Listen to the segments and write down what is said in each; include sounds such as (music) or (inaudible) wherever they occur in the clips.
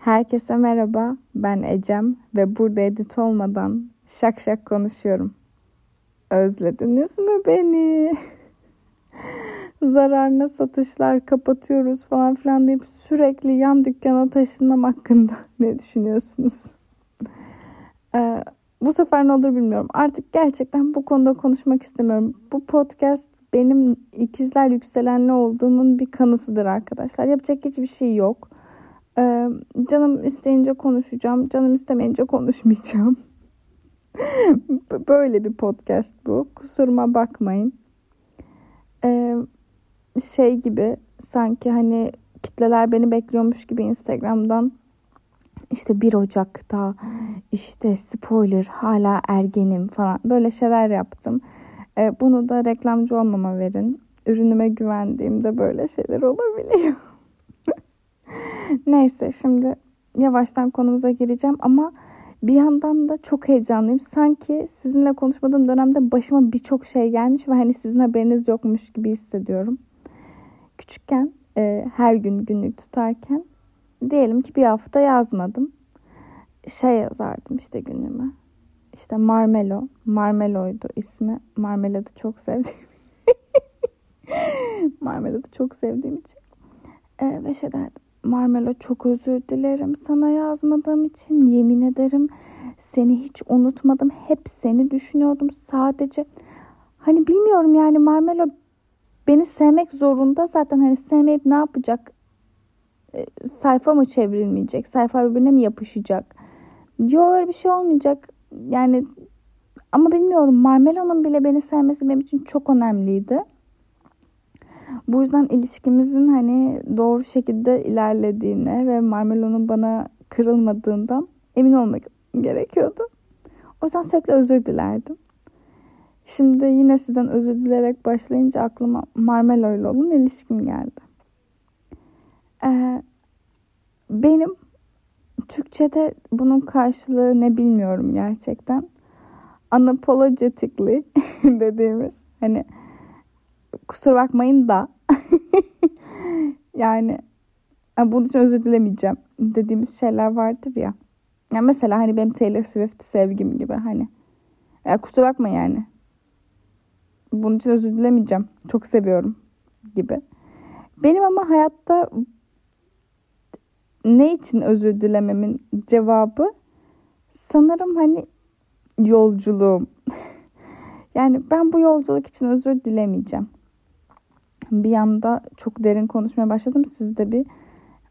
Herkese merhaba, ben Ecem ve burada edit olmadan şak şak konuşuyorum. Özlediniz mi beni? (laughs) Zararına satışlar kapatıyoruz falan filan deyip sürekli yan dükkana taşınmam hakkında (laughs) ne düşünüyorsunuz? Ee, bu sefer ne olur bilmiyorum. Artık gerçekten bu konuda konuşmak istemiyorum. Bu podcast benim ikizler yükselenli olduğumun bir kanıtıdır arkadaşlar. Yapacak hiçbir şey yok. Ee, canım isteyince konuşacağım. Canım istemeyince konuşmayacağım. Böyle bir podcast bu. Kusuruma bakmayın. Ee, şey gibi sanki hani kitleler beni bekliyormuş gibi Instagram'dan işte 1 Ocak'ta işte spoiler hala ergenim falan böyle şeyler yaptım. Ee, bunu da reklamcı olmama verin. Ürünüme güvendiğimde böyle şeyler olabiliyor. Neyse şimdi yavaştan konumuza gireceğim ama bir yandan da çok heyecanlıyım. Sanki sizinle konuşmadığım dönemde başıma birçok şey gelmiş ve hani sizin haberiniz yokmuş gibi hissediyorum. Küçükken e, her gün günlük tutarken diyelim ki bir hafta yazmadım. Şey yazardım işte günlüğüme. İşte Marmelo. Marmelo'ydu ismi. Marmelo'du çok sevdiğim. (laughs) Marmelo'du çok sevdiğim için. E, ve şey derdim. Marmelo çok özür dilerim. Sana yazmadığım için yemin ederim seni hiç unutmadım. Hep seni düşünüyordum sadece. Hani bilmiyorum yani Marmelo beni sevmek zorunda zaten. Hani sevmeyip ne yapacak? E, sayfa mı çevrilmeyecek? Sayfa birbirine mi yapışacak? Diyor öyle bir şey olmayacak. Yani ama bilmiyorum Marmelo'nun bile beni sevmesi benim için çok önemliydi. Bu yüzden ilişkimizin hani doğru şekilde ilerlediğine ve Marmelo'nun bana kırılmadığından emin olmak gerekiyordu. O yüzden sürekli özür dilerdim. Şimdi yine sizden özür dilerek başlayınca aklıma Marmelo ile olan ilişkim geldi. Ee, benim Türkçe'de bunun karşılığı ne bilmiyorum gerçekten. Unapologetically (laughs) dediğimiz hani kusura bakmayın da (laughs) yani bunun için özür dilemeyeceğim dediğimiz şeyler vardır ya. Yani mesela hani benim Taylor Swift sevgim gibi hani. Ya kusura bakma yani. Bunun için özür dilemeyeceğim. Çok seviyorum gibi. Benim ama hayatta ne için özür dilememin cevabı sanırım hani yolculuğum. (laughs) yani ben bu yolculuk için özür dilemeyeceğim bir anda çok derin konuşmaya başladım. Siz de bir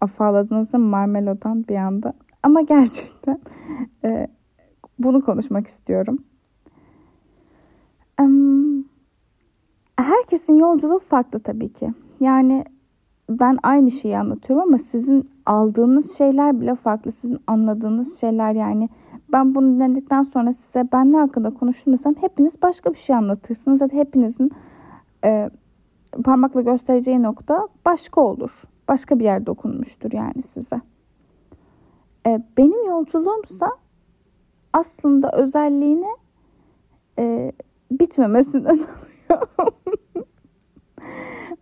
afalladınız da Marmelo'dan bir anda. Ama (laughs) gerçekten e, bunu konuşmak istiyorum. Herkesin yolculuğu farklı tabii ki. Yani ben aynı şeyi anlatıyorum ama sizin aldığınız şeyler bile farklı. Sizin anladığınız şeyler yani ben bunu dinledikten sonra size ben ne hakkında konuştuysam hepiniz başka bir şey anlatırsınız. Zaten hepinizin e, parmakla göstereceği nokta başka olur. Başka bir yerde okunmuştur yani size. E, benim yolculuğumsa aslında özelliğini e, bitmemesinden (laughs) alıyor.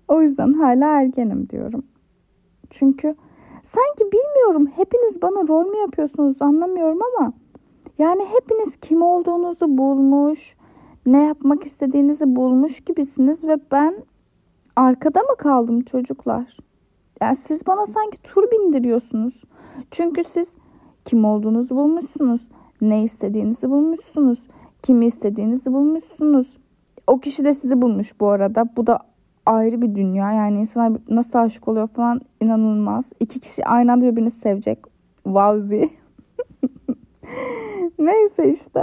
o yüzden hala ergenim diyorum. Çünkü sanki bilmiyorum hepiniz bana rol mü yapıyorsunuz anlamıyorum ama yani hepiniz kim olduğunuzu bulmuş, ne yapmak istediğinizi bulmuş gibisiniz ve ben arkada mı kaldım çocuklar? Yani siz bana sanki tur bindiriyorsunuz. Çünkü siz kim olduğunuzu bulmuşsunuz. Ne istediğinizi bulmuşsunuz. Kimi istediğinizi bulmuşsunuz. O kişi de sizi bulmuş bu arada. Bu da ayrı bir dünya. Yani insanlar nasıl aşık oluyor falan inanılmaz. İki kişi aynı anda birbirini sevecek. Wowzy. (laughs) Neyse işte.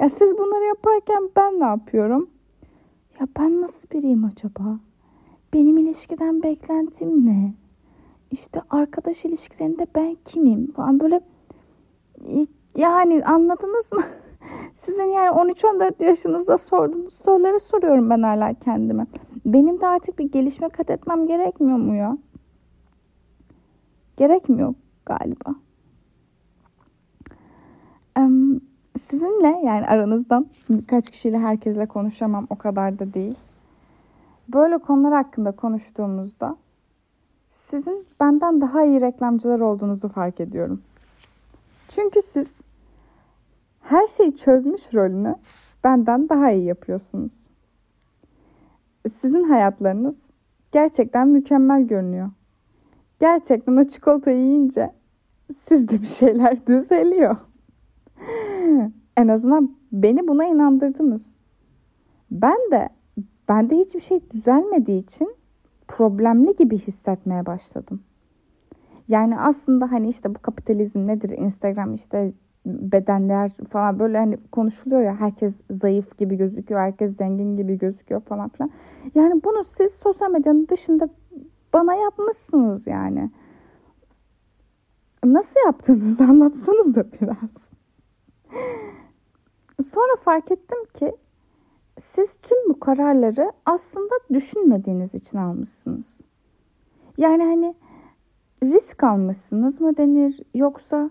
Ya siz bunları yaparken ben ne yapıyorum? Ya ben nasıl biriyim acaba? Benim ilişkiden beklentim ne? İşte arkadaş ilişkilerinde ben kimim falan böyle yani anladınız mı? (laughs) Sizin yani 13-14 yaşınızda sorduğunuz soruları soruyorum ben hala kendime. Benim de artık bir gelişme kat etmem gerekmiyor mu ya? Gerekmiyor galiba. Sizinle yani aranızdan birkaç kişiyle herkesle konuşamam o kadar da değil böyle konular hakkında konuştuğumuzda sizin benden daha iyi reklamcılar olduğunuzu fark ediyorum. Çünkü siz her şeyi çözmüş rolünü benden daha iyi yapıyorsunuz. Sizin hayatlarınız gerçekten mükemmel görünüyor. Gerçekten o çikolatayı yiyince sizde bir şeyler (laughs) düzeliyor. en azından beni buna inandırdınız. Ben de bende hiçbir şey düzelmediği için problemli gibi hissetmeye başladım. Yani aslında hani işte bu kapitalizm nedir? Instagram işte bedenler falan böyle hani konuşuluyor ya herkes zayıf gibi gözüküyor, herkes zengin gibi gözüküyor falan filan. Yani bunu siz sosyal medyanın dışında bana yapmışsınız yani. Nasıl yaptınız (laughs) anlatsanıza biraz. Sonra fark ettim ki siz tüm bu kararları aslında düşünmediğiniz için almışsınız. Yani hani risk almışsınız mı denir yoksa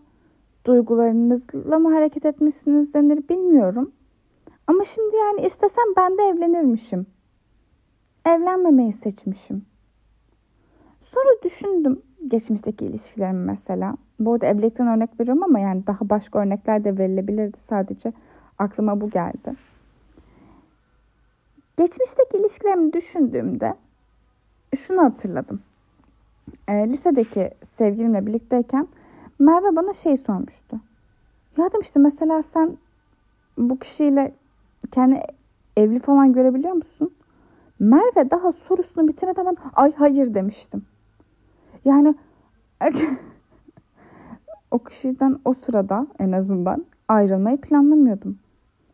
duygularınızla mı hareket etmişsiniz denir bilmiyorum. Ama şimdi yani istesem ben de evlenirmişim. Evlenmemeyi seçmişim. Sonra düşündüm geçmişteki ilişkilerimi mesela. Bu arada evlilikten örnek veriyorum ama yani daha başka örnekler de verilebilirdi. Sadece aklıma bu geldi. Geçmişteki ilişkilerimi düşündüğümde şunu hatırladım. E, lisedeki sevgilimle birlikteyken Merve bana şey sormuştu. Ya demişti mesela sen bu kişiyle kendi evli falan görebiliyor musun? Merve daha sorusunu bitirmeden ben ay hayır demiştim. Yani (laughs) o kişiden o sırada en azından ayrılmayı planlamıyordum.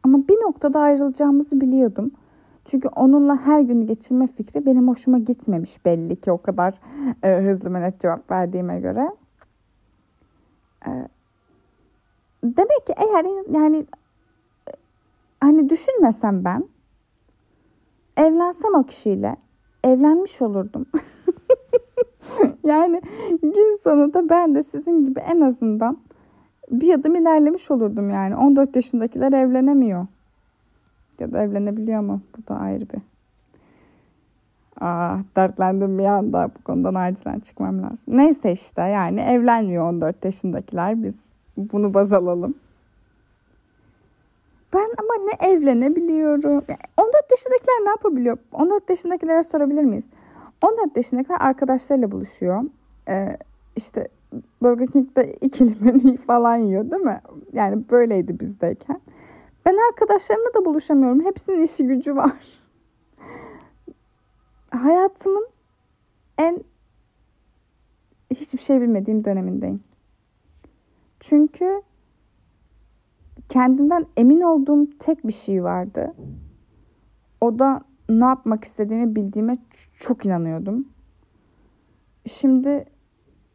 Ama bir noktada ayrılacağımızı biliyordum. Çünkü onunla her gün geçirme fikri benim hoşuma gitmemiş belli ki o kadar e, hızlı ve net cevap verdiğime göre. E, demek ki eğer yani hani düşünmesem ben evlensem o kişiyle evlenmiş olurdum. (laughs) yani gün sonunda ben de sizin gibi en azından bir adım ilerlemiş olurdum yani. 14 yaşındakiler evlenemiyor. Ya da evlenebiliyor mu? Bu da ayrı bir. Ah dertlendim bir anda bu konudan acilen çıkmam lazım. Neyse işte yani evlenmiyor 14 yaşındakiler. Biz bunu baz alalım. Ben ama ne evlenebiliyorum. Yani 14 yaşındakiler ne yapabiliyor? 14 yaşındakilere sorabilir miyiz? 14 yaşındakiler arkadaşlarıyla buluşuyor. Ee, işte Burger King'de ikili menü falan yiyor değil mi? Yani böyleydi bizdeyken. Ben arkadaşlarımla da buluşamıyorum. Hepsinin işi gücü var. Hayatımın en hiçbir şey bilmediğim dönemindeyim. Çünkü kendimden emin olduğum tek bir şey vardı. O da ne yapmak istediğimi bildiğime çok inanıyordum. Şimdi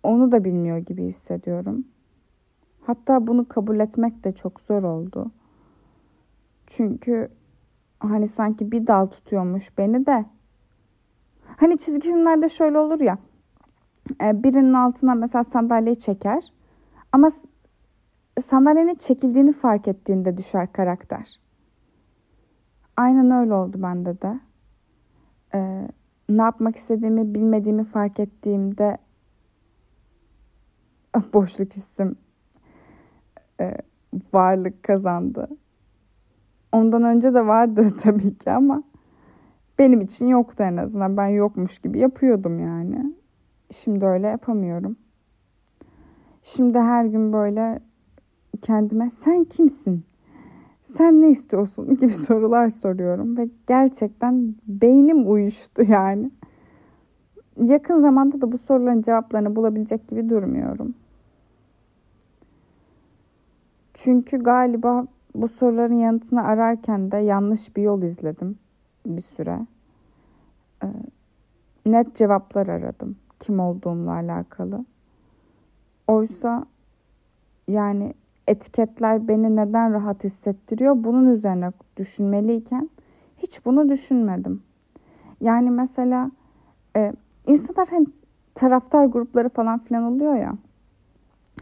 onu da bilmiyor gibi hissediyorum. Hatta bunu kabul etmek de çok zor oldu. Çünkü hani sanki bir dal tutuyormuş beni de. Hani çizgi filmlerde şöyle olur ya. E, birinin altına mesela sandalyeyi çeker. Ama sandalyenin çekildiğini fark ettiğinde düşer karakter. Aynen öyle oldu bende de. Ee, ne yapmak istediğimi bilmediğimi fark ettiğimde (laughs) boşluk hissim e, varlık kazandı. Ondan önce de vardı (laughs) tabii ki ama benim için yoktu en azından. Ben yokmuş gibi yapıyordum yani. Şimdi öyle yapamıyorum. Şimdi her gün böyle kendime sen kimsin? Sen ne istiyorsun (laughs) gibi sorular soruyorum ve gerçekten beynim uyuştu (laughs) yani. Yakın zamanda da bu soruların cevaplarını bulabilecek gibi durmuyorum. Çünkü galiba bu soruların yanıtını ararken de yanlış bir yol izledim bir süre. Ee, net cevaplar aradım kim olduğumla alakalı. Oysa yani etiketler beni neden rahat hissettiriyor bunun üzerine düşünmeliyken hiç bunu düşünmedim. Yani mesela e, insanlar hani taraftar grupları falan filan oluyor ya.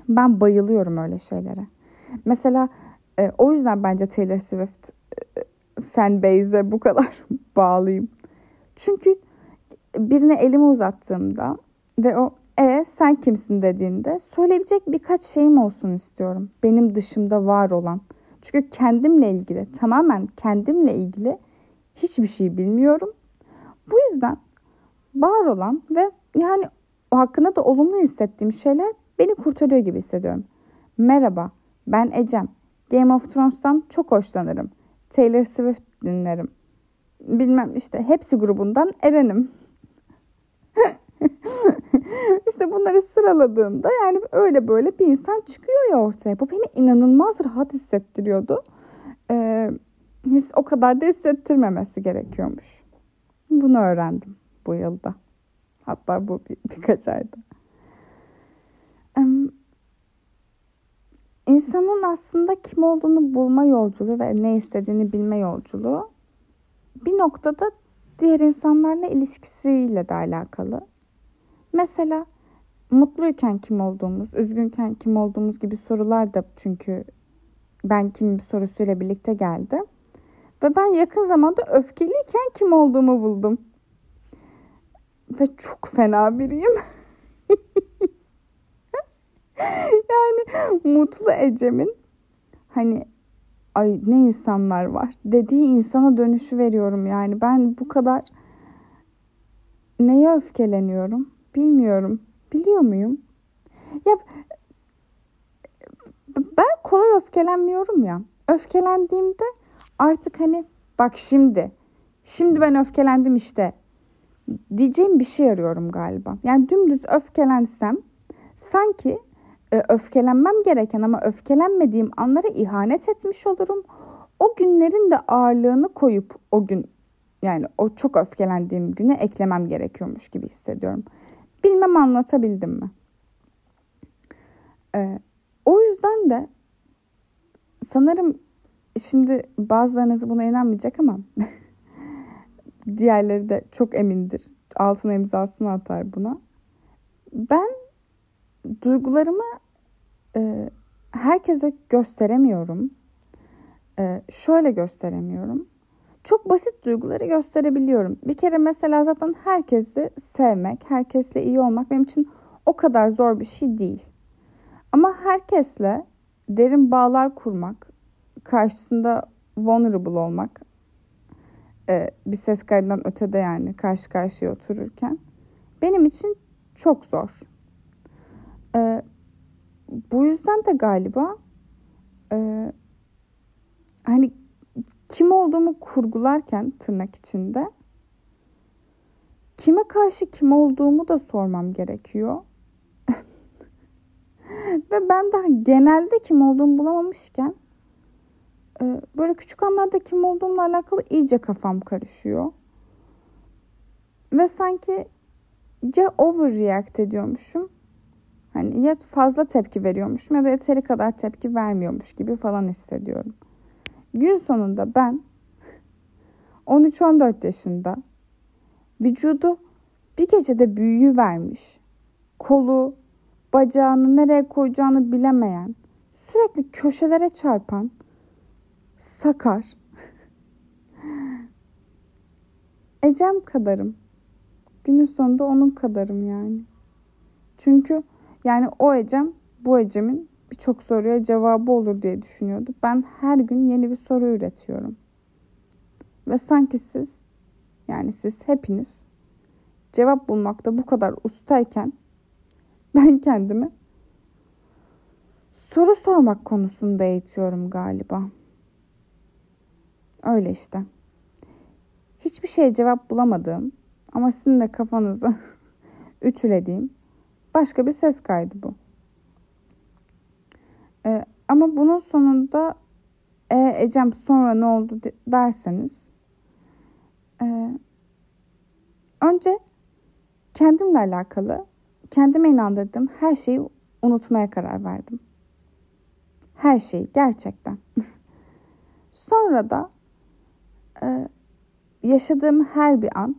Ben bayılıyorum öyle şeylere. Mesela e, o yüzden bence Taylor Swift e, fanbase'e bu kadar (laughs) bağlıyım. Çünkü birine elimi uzattığımda Ve o e sen kimsin dediğinde söyleyebilecek birkaç şeyim olsun istiyorum. Benim dışımda var olan. Çünkü kendimle ilgili, tamamen kendimle ilgili hiçbir şey bilmiyorum. Bu yüzden var olan ve yani hakkında da olumlu hissettiğim şeyler beni kurtarıyor gibi hissediyorum. Merhaba, ben Ecem. Game of Thrones'tan çok hoşlanırım. Taylor Swift dinlerim. Bilmem işte hepsi grubundan Eren'im. (laughs) işte bunları sıraladığımda yani öyle böyle bir insan çıkıyor ya ortaya. Bu beni inanılmaz rahat hissettiriyordu. Ee, his, o kadar da hissettirmemesi gerekiyormuş. Bunu öğrendim bu yılda. Hatta bu bir, birkaç ayda. Ee, insanın aslında kim olduğunu bulma yolculuğu ve ne istediğini bilme yolculuğu bir noktada diğer insanlarla ilişkisiyle de alakalı. Mesela mutluyken kim olduğumuz, üzgünken kim olduğumuz gibi sorular da çünkü ben kim sorusuyla birlikte geldi. Ve ben yakın zamanda öfkeliyken kim olduğumu buldum. Ve çok fena biriyim. (laughs) yani mutlu Ecem'in hani ay ne insanlar var. dediği insana dönüşü veriyorum yani. Ben bu kadar neye öfkeleniyorum bilmiyorum. Biliyor muyum? Ya ben kolay öfkelenmiyorum ya. Öfkelendiğimde artık hani bak şimdi şimdi ben öfkelendim işte. diyeceğim bir şey arıyorum galiba. Yani dümdüz öfkelensem sanki e, öfkelenmem gereken ama öfkelenmediğim anlara ihanet etmiş olurum. O günlerin de ağırlığını koyup o gün yani o çok öfkelendiğim güne eklemem gerekiyormuş gibi hissediyorum. Bilmem anlatabildim mi? Ee, o yüzden de sanırım şimdi bazılarınız buna inanmayacak ama (laughs) diğerleri de çok emindir. Altına imzasını atar buna. Ben duygularımı e, herkese gösteremiyorum. E, şöyle gösteremiyorum. Çok basit duyguları gösterebiliyorum. Bir kere mesela zaten herkesi sevmek, herkesle iyi olmak benim için o kadar zor bir şey değil. Ama herkesle derin bağlar kurmak, karşısında vulnerable olmak, e, bir ses kaydından ötede yani karşı karşıya otururken benim için çok zor. E, bu yüzden de galiba e, hani kim olduğumu kurgularken tırnak içinde kime karşı kim olduğumu da sormam gerekiyor. (laughs) Ve ben daha genelde kim olduğumu bulamamışken e, böyle küçük anlarda kim olduğumla alakalı iyice kafam karışıyor. Ve sanki ya overreact ediyormuşum Hani ya fazla tepki veriyormuşum ya da yeteri kadar tepki vermiyormuş gibi falan hissediyorum. Gün sonunda ben (laughs) 13-14 yaşında vücudu bir gecede büyüyü vermiş, kolu, bacağını nereye koyacağını bilemeyen, sürekli köşelere çarpan, sakar, (laughs) Ecem kadarım. Günün sonunda onun kadarım yani. Çünkü yani o Ecem bu Ecem'in birçok soruya cevabı olur diye düşünüyordu. Ben her gün yeni bir soru üretiyorum. Ve sanki siz yani siz hepiniz cevap bulmakta bu kadar ustayken ben kendimi soru sormak konusunda eğitiyorum galiba. Öyle işte. Hiçbir şeye cevap bulamadığım ama sizin de kafanızı (laughs) ütülediğim Başka bir ses kaydı bu. Ee, ama bunun sonunda e, Ecem sonra ne oldu derseniz e, önce kendimle alakalı kendime inandırdığım her şeyi unutmaya karar verdim. Her şeyi gerçekten. (laughs) sonra da e, yaşadığım her bir an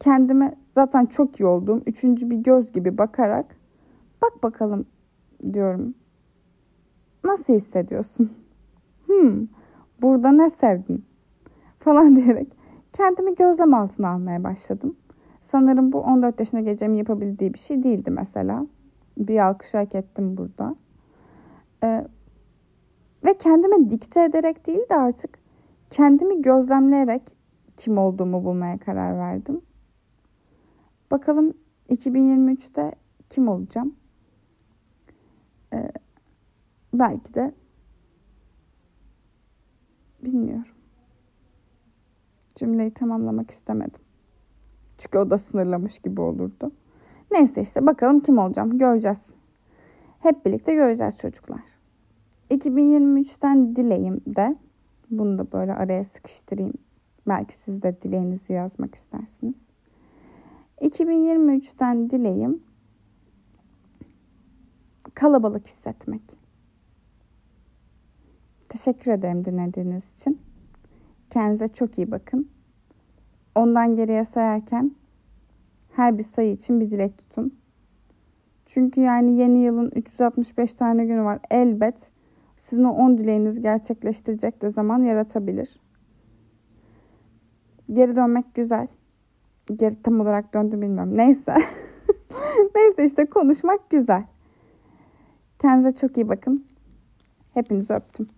kendime zaten çok iyi olduğum üçüncü bir göz gibi bakarak bak bakalım diyorum. Nasıl hissediyorsun? Hmm, burada ne sevdin? Falan (laughs) diyerek kendimi gözlem altına almaya başladım. Sanırım bu 14 yaşına geleceğim yapabildiği bir şey değildi mesela. Bir alkış hak ettim burada. Ee, ve kendime dikte ederek değil de artık kendimi gözlemleyerek kim olduğumu bulmaya karar verdim. Bakalım 2023'te kim olacağım? Ee, belki de bilmiyorum. Cümleyi tamamlamak istemedim. Çünkü o da sınırlamış gibi olurdu. Neyse işte bakalım kim olacağım göreceğiz. Hep birlikte göreceğiz çocuklar. 2023'ten dileğim de bunu da böyle araya sıkıştırayım. Belki siz de dileğinizi yazmak istersiniz. 2023'ten dileğim kalabalık hissetmek. Teşekkür ederim dinlediğiniz için. Kendinize çok iyi bakın. Ondan geriye sayarken her bir sayı için bir dilek tutun. Çünkü yani yeni yılın 365 tane günü var. Elbet sizin o 10 dileğinizi gerçekleştirecek de zaman yaratabilir. Geri dönmek güzel. Geri tam olarak döndü bilmiyorum. Neyse. (laughs) Neyse işte konuşmak güzel. Kendinize çok iyi bakın. Hepinizi öptüm.